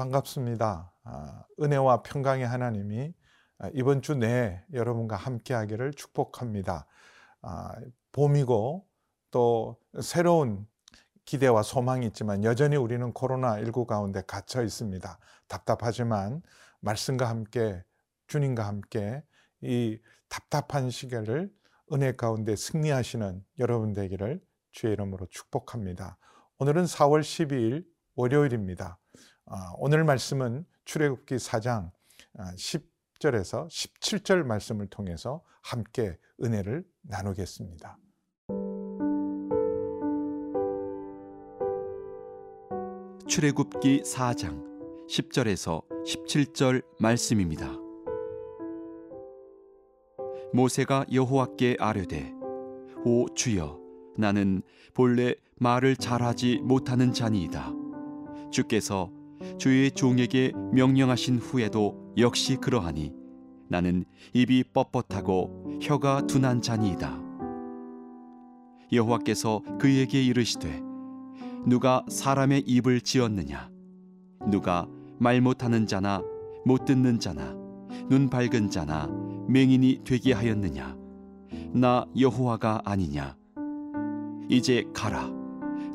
반갑습니다. 아, 은혜와 평강의 하나님이 아, 이번 주 내에 여러분과 함께하기를 축복합니다. 아, 봄이고 또 새로운 기대와 소망이 있지만 여전히 우리는 코로나19 가운데 갇혀 있습니다. 답답하지만 말씀과 함께 주님과 함께 이 답답한 시계를 은혜 가운데 승리하시는 여러분 되기를 주의 이름으로 축복합니다. 오늘은 4월 12일 월요일입니다. 아, 오늘 말씀은 출애굽기 4장 10절에서 아, 17절 말씀을 통해서 함께 은혜를 나누겠습니다. 출애굽기 4장 10절에서 17절 말씀입니다. 모세가 여호와께 아뢰되 오 주여 나는 본래 말을 잘하지 못하는 자니이다. 주께서 주의 종에게 명령하신 후에도 역시 그러하니 나는 입이 뻣뻣하고 혀가 둔한 자니이다. 여호와께서 그에게 이르시되 누가 사람의 입을 지었느냐? 누가 말 못하는 자나 못 듣는 자나 눈 밝은 자나 맹인이 되게 하였느냐? 나 여호와가 아니냐? 이제 가라.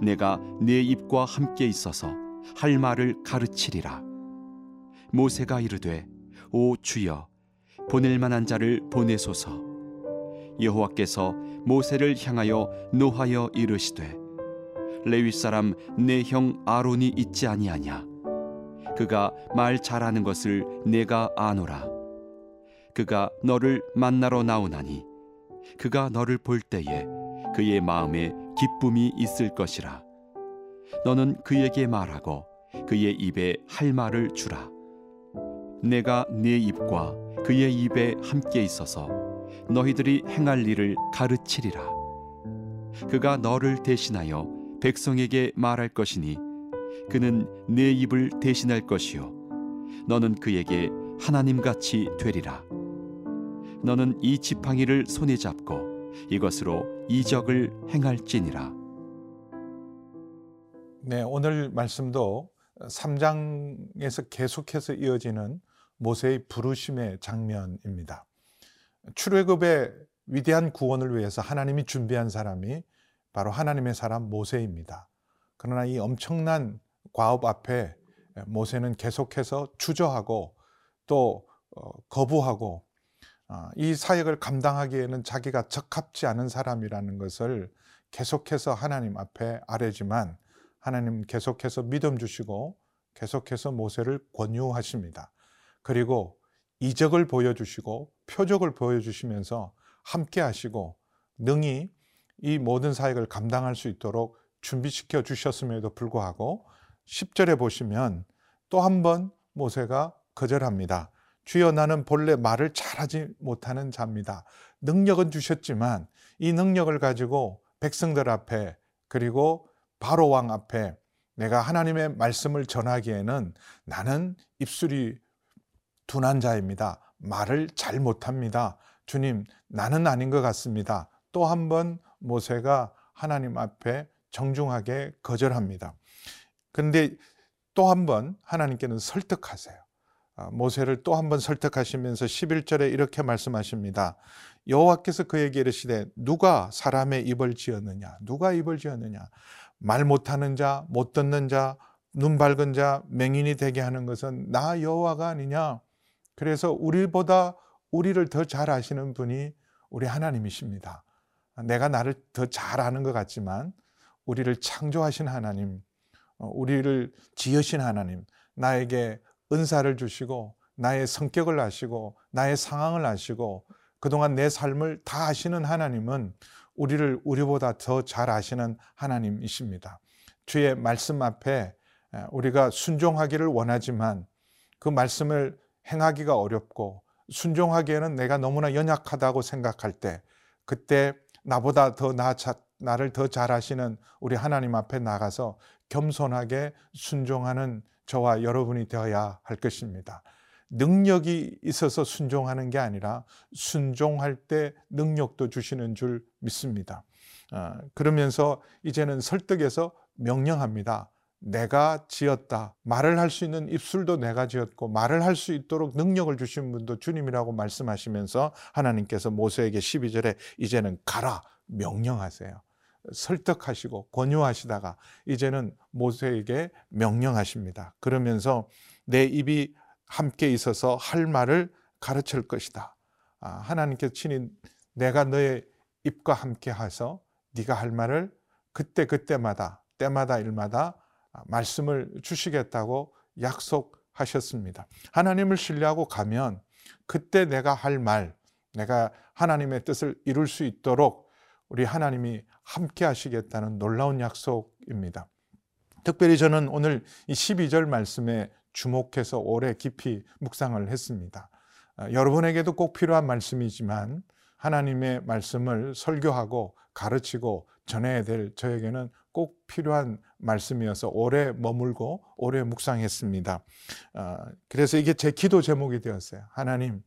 내가 내 입과 함께 있어서 할 말을 가르치리라. 모세가 이르되 오 주여 보낼 만한 자를 보내소서. 여호와께서 모세를 향하여 노하여 이르시되 레위 사람 내 형 아론이 있지 아니하냐 그가 말 잘하는 것을 내가 아노라 그가 너를 만나러 나오나니 그가 너를 볼 때에 그의 마음에 기쁨이 있을 것이라 너는 그에게 말하고 그의 입에 할 말을 주라. 내가 네 입과 그의 입에 함께 있어서 너희들이 행할 일을 가르치리라. 그가 너를 대신하여 백성에게 말할 것이니 그는 네 입을 대신할 것이요 너는 그에게 하나님 같이 되리라. 너는 이 지팡이를 손에 잡고 이것으로 이적을 행할지니라. 네, 오늘 말씀도 3장에서 계속해서 이어지는 모세의 부르심의 장면입니다. 출애굽의 위대한 구원을 위해서 하나님이 준비한 사람이 바로 하나님의 사람 모세입니다. 그러나 이 엄청난 과업 앞에 모세는 계속해서 주저하고 또 어, 거부하고 아, 이 사역을 감당하기에는 자기가 적합지 않은 사람이라는 것을 계속해서 하나님 앞에 아뢰지만 하나님 계속해서 믿음 주시고 계속해서 모세를 권유하십니다. 그리고 이적을 보여주시고 표적을 보여주시면서 함께 하시고 능히 이 모든 사역을 감당할 수 있도록 준비시켜 주셨음에도 불구하고 10절에 보시면 또 한 번 모세가 거절합니다. 주여 나는 본래 말을 잘하지 못하는 자입니다. 능력은 주셨지만 이 능력을 가지고 백성들 앞에 그리고 바로 왕 앞에 내가 하나님의 말씀을 전하기에는 나는 입술이 둔한 자입니다. 말을 잘 못합니다. 주님, 나는 아닌 것 같습니다. 또 한 번 모세가 하나님 앞에 정중하게 거절합니다. 그런데 또 한 번 하나님께는 설득하세요. 아, 모세를 또 한 번 설득하시면서 11절에 이렇게 말씀하십니다. 여호와께서 그에게 이르시되 누가 사람의 입을 지었느냐? 누가 입을 지었느냐? 말 못하는 자, 못 듣는 자, 눈 밝은 자, 맹인이 되게 하는 것은 나 여호와가 아니냐. 그래서 우리보다 우리를 더 잘 아시는 분이 우리 하나님이십니다. 내가 나를 더 잘 아는 것 같지만 우리를 창조하신 하나님, 어, 우리를 지으신 하나님, 나에게 은사를 주시고 나의 성격을 아시고 나의 상황을 아시고 그동안 내 삶을 다 아시는 하나님은 우리를 우리보다 더 잘 아시는 하나님이십니다. 주의 말씀 앞에 우리가 순종하기를 원하지만 그 말씀을 행하기가 어렵고 순종하기에는 내가 너무나 연약하다고 생각할 때 그때 나보다 더 나, 나를 더 잘 아시는 우리 하나님 앞에 나가서 겸손하게 순종하는 저와 여러분이 되어야 할 것입니다. 능력이 있어서 순종하는 게 아니라 순종할 때 능력도 주시는 줄 믿습니다. 어, 그러면서 이제는 설득해서 명령합니다. 내가 지었다. 말을 할 수 있는 입술도 내가 지었고 말을 할 수 있도록 능력을 주신 분도 주님이라고 말씀하시면서 하나님께서 모세에게 12절에 이제는 가라 명령하세요. 설득하시고 권유하시다가 이제는 모세에게 명령하십니다. 그러면서 내 입이 함께 있어서 할 말을 가르칠 것이다. 아, 하나님께서 친히 내가 너의 입과 함께 하서 네가 할 말을 그때 그때마다 때마다 일마다 말씀을 주시겠다고 약속하셨습니다. 하나님을 신뢰하고 가면 그때 내가 할 말, 내가 하나님의 뜻을 이룰 수 있도록 우리 하나님이 함께 하시겠다는 놀라운 약속입니다. 특별히 저는 오늘 이 12절 말씀에 주목해서 오래 깊이 묵상을 했습니다. 아, 여러분에게도 꼭 필요한 말씀이지만 하나님의 말씀을 설교하고 가르치고 전해야 될 저에게는 꼭 필요한 말씀이어서 오래 머물고 오래 묵상했습니다. 아, 그래서 이게 제 기도 제목이 되었어요. 하나님,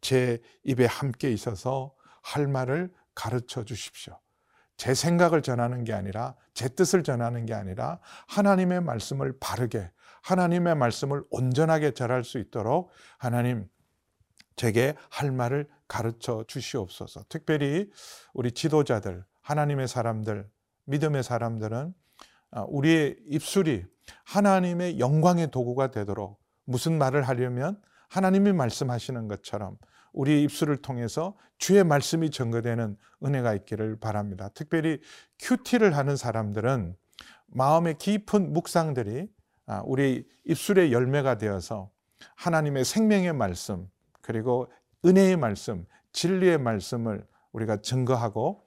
제 입에 함께 있어서 할 말을 가르쳐 주십시오. 제 생각을 전하는 게 아니라 제 뜻을 전하는 게 아니라 하나님의 말씀을 바르게 하나님의 말씀을 온전하게 전할 수 있도록 하나님 제게 할 말을 가르쳐 주시옵소서. 특별히 우리 지도자들, 하나님의 사람들, 믿음의 사람들은 아, 우리의 입술이 하나님의 영광의 도구가 되도록 무슨 말을 하려면 하나님이 말씀하시는 것처럼 우리 입술을 통해서 주의 말씀이 전거되는 은혜가 있기를 바랍니다. 특별히 큐티를 하는 사람들은 마음의 깊은 묵상들이 아, 우리 입술의 열매가 되어서 하나님의 생명의 말씀 그리고 은혜의 말씀, 진리의 말씀을 우리가 증거하고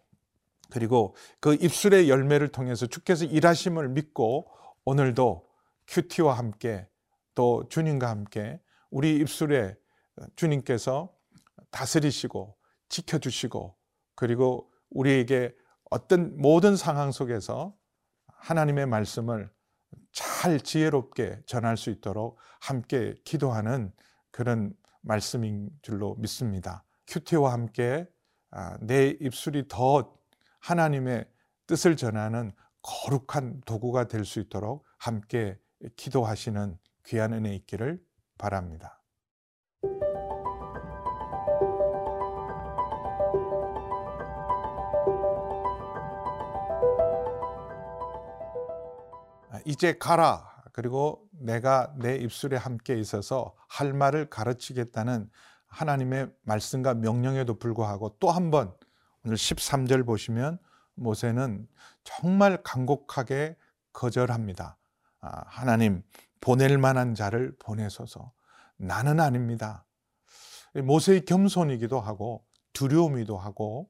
그리고 그 입술의 열매를 통해서 주께서 일하심을 믿고 오늘도 큐티와 함께 또 주님과 함께 우리 입술에 주님께서 다스리시고 지켜주시고 그리고 우리에게 어떤 모든 상황 속에서 하나님의 말씀을 잘 지혜롭게 전할 수 있도록 함께 기도하는 그런 말씀인 줄로 믿습니다. 큐티와 함께 아, 내 입술이 더 하나님의 뜻을 전하는 거룩한 도구가 될 수 있도록 함께 기도하시는 귀한 은혜 있기를 바랍니다. 이제 가라. 그리고 내가 내 입술에 함께 있어서 할 말을 가르치겠다는 하나님의 말씀과 명령에도 불구하고 또 한 번 오늘 13절 보시면 모세는 정말 간곡하게 거절합니다. 아, 하나님 보낼 만한 자를 보내소서. 나는 아닙니다. 모세의 겸손이기도 하고 두려움이기도 하고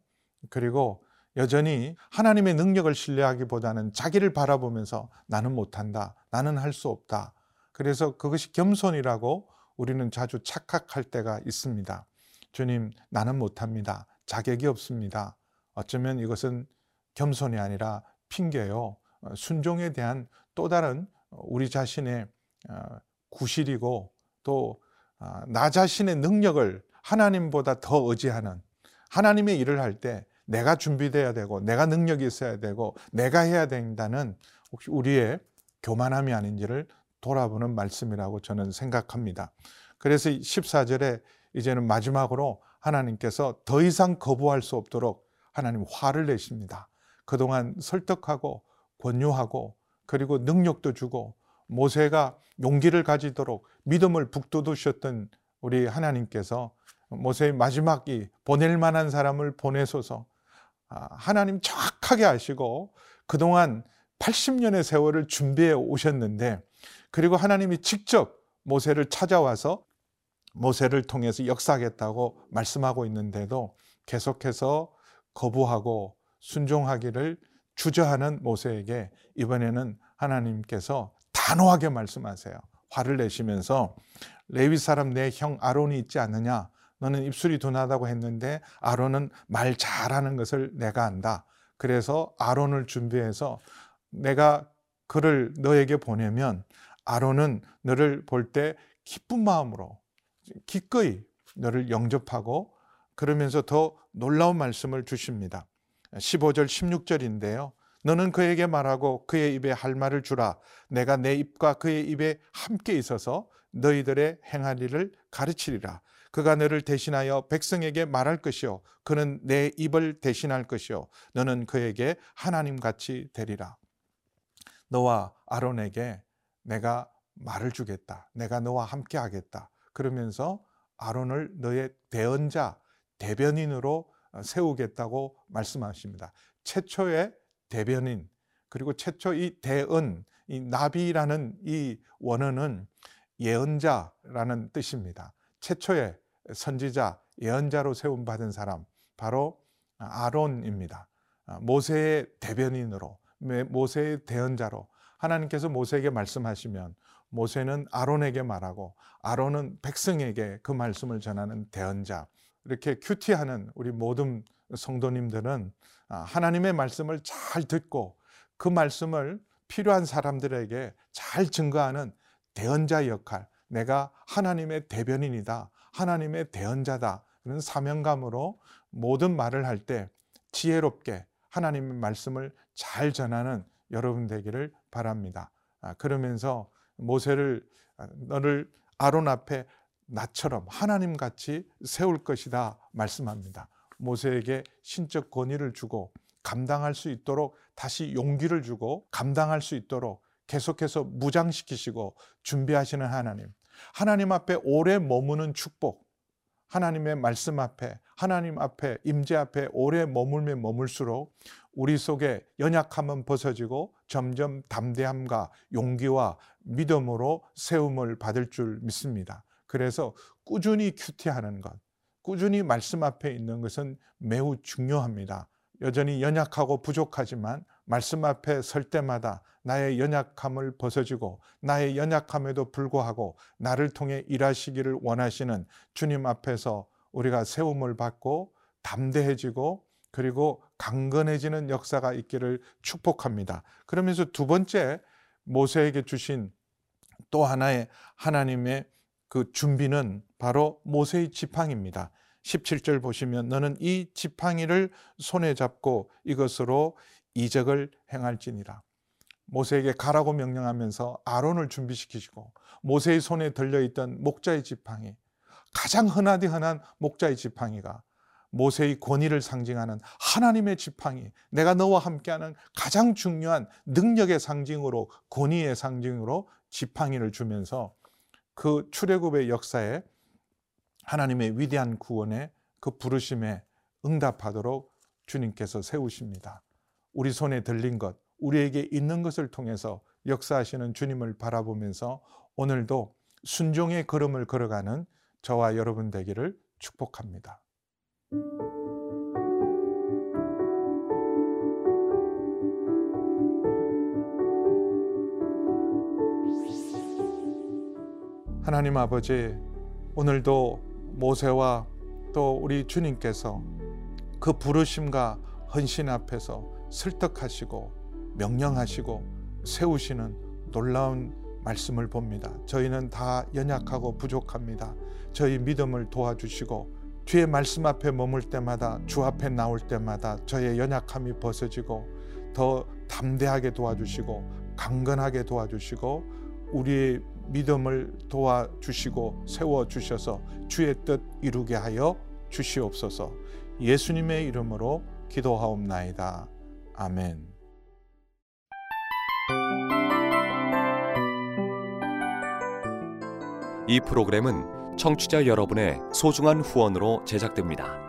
그리고 여전히 하나님의 능력을 신뢰하기보다는 자기를 바라보면서 나는 못한다. 나는 할 수 없다. 그래서 그것이 겸손이라고 우리는 자주 착각할 때가 있습니다. 주님, 나는 못합니다. 자격이 없습니다. 어쩌면 이것은 겸손이 아니라 핑계요. 어, 순종에 대한 또 다른 우리 자신의 어, 구실이고 또나 어, 자신의 능력을 하나님보다 더 의지하는 하나님의 일을 할 때 내가 준비돼야 되고 내가 능력이 있어야 되고 내가 해야 된다는 혹시 우리의 교만함이 아닌지를 돌아보는 말씀이라고 저는 생각합니다. 그래서 14절에 이제는 마지막으로 하나님께서 더 이상 거부할 수 없도록 하나님 화를 내십니다. 그동안 설득하고 권유하고 그리고 능력도 주고 모세가 용기를 가지도록 믿음을 북돋우셨던 우리 하나님께서 모세의 마지막이 보낼 만한 사람을 보내소서 아, 하나님 정확하게 아시고 그동안 80년의 세월을 준비해 오셨는데 그리고 하나님이 직접 모세를 찾아와서 모세를 통해서 역사하겠다고 말씀하고 있는데도 계속해서 거부하고 순종하기를 주저하는 모세에게 이번에는 하나님께서 단호하게 말씀하세요. 화를 내시면서 레위 사람 내 형 아론이 있지 않느냐? 너는 입술이 둔하다고 했는데 아론은 말 잘하는 것을 내가 안다. 그래서 아론을 준비해서 내가 그를 너에게 보내면 아론은 너를 볼 때 기쁜 마음으로 기꺼이 너를 영접하고 그러면서 더 놀라운 말씀을 주십니다. 15절 16절인데요. 너는 그에게 말하고 그의 입에 할 말을 주라. 내가 내 입과 그의 입에 함께 있어서 너희들의 행할 일을 가르치리라. 그가 너를 대신하여 백성에게 말할 것이요. 그는 내 입을 대신할 것이요. 너는 그에게 하나님 같이 되리라. 너와 아론에게 내가 말을 주겠다. 내가 너와 함께 하겠다. 그러면서 아론을 너의 대언자, 대변인으로 세우겠다고 말씀하십니다. 최초의 대변인, 그리고 최초 이 대언, 이 나비라는 이 원어는 예언자라는 뜻입니다. 최초의 선지자, 예언자로 세움 받은 사람 바로 아론입니다. 모세의 대변인으로 모세의 대언자로 하나님께서 모세에게 말씀하시면 모세는 아론에게 말하고 아론은 백성에게 그 말씀을 전하는 대언자. 이렇게 큐티하는 우리 모든 성도님들은 하나님의 말씀을 잘 듣고 그 말씀을 필요한 사람들에게 잘 증거하는 대언자 역할, 내가 하나님의 대변인이다. 하나님의 대언자다. 그런 사명감으로 모든 말을 할 때 지혜롭게 하나님의 말씀을 잘 전하는 여러분 되기를 바랍니다. 아, 그러면서 모세를 아, 너를 아론 앞에 나처럼 하나님 같이 세울 것이다 말씀합니다. 모세에게 신적 권위를 주고 감당할 수 있도록 다시 용기를 주고 감당할 수 있도록 계속해서 무장시키시고 준비하시는 하나님. 하나님 앞에 오래 머무는 축복. 하나님의 말씀 앞에, 하나님 앞에, 임재 앞에 오래 머물며 머물수록 우리 속에 연약함은 벗어지고 점점 담대함과 용기와 믿음으로 세움을 받을 줄 믿습니다. 그래서 꾸준히 큐티하는 것, 꾸준히 말씀 앞에 있는 것은 매우 중요합니다. 여전히 연약하고 부족하지만 말씀 앞에 설 때마다 나의 연약함을 벗어지고 나의 연약함에도 불구하고 나를 통해 일하시기를 원하시는 주님 앞에서 우리가 세움을 받고 담대해지고 그리고 강건해지는 역사가 있기를 축복합니다. 그러면서 두 번째 모세에게 주신 또 하나의 하나님의 그 준비는 바로 모세의 지팡입니다. 17절 보시면 너는 이 지팡이를 손에 잡고 이것으로 이적을 행할지니라. 모세에게 가라고 명령하면서 아론을 준비시키시고 모세의 손에 들려있던 목자의 지팡이 가장 흔하디 흔한 목자의 지팡이가 모세의 권위를 상징하는 하나님의 지팡이 내가 너와 함께하는 가장 중요한 능력의 상징으로 권위의 상징으로 지팡이를 주면서 그 출애굽의 역사에 하나님의 위대한 구원에 그 부르심에 응답하도록 주님께서 세우십니다. 우리 손에 들린 것, 우리에게 있는 것을 통해서 역사하시는 주님을 바라보면서 오늘도 순종의 걸음을 걸어가는 저와 여러분 되기를 축복합니다. 하나님 아버지, 오늘도 모세와 또 우리 주님께서 그 부르심과 헌신 앞에서 설득하시고 명령하시고 세우시는 놀라운 말씀을 봅니다. 저희는 다 연약하고 부족합니다. 저희 믿음을 도와주시고 주의 말씀 앞에 머물 때마다 주 앞에 나올 때마다 저의 연약함이 벗어지고 더 담대하게 도와주시고 강건하게 도와주시고 우리의 믿음을 도와주시고 세워주셔서 주의 뜻 이루게 하여 주시옵소서 예수님의 이름으로 기도하옵나이다. 아멘. 이 프로그램은 청취자 여러분의 소중한 후원으로 제작됩니다.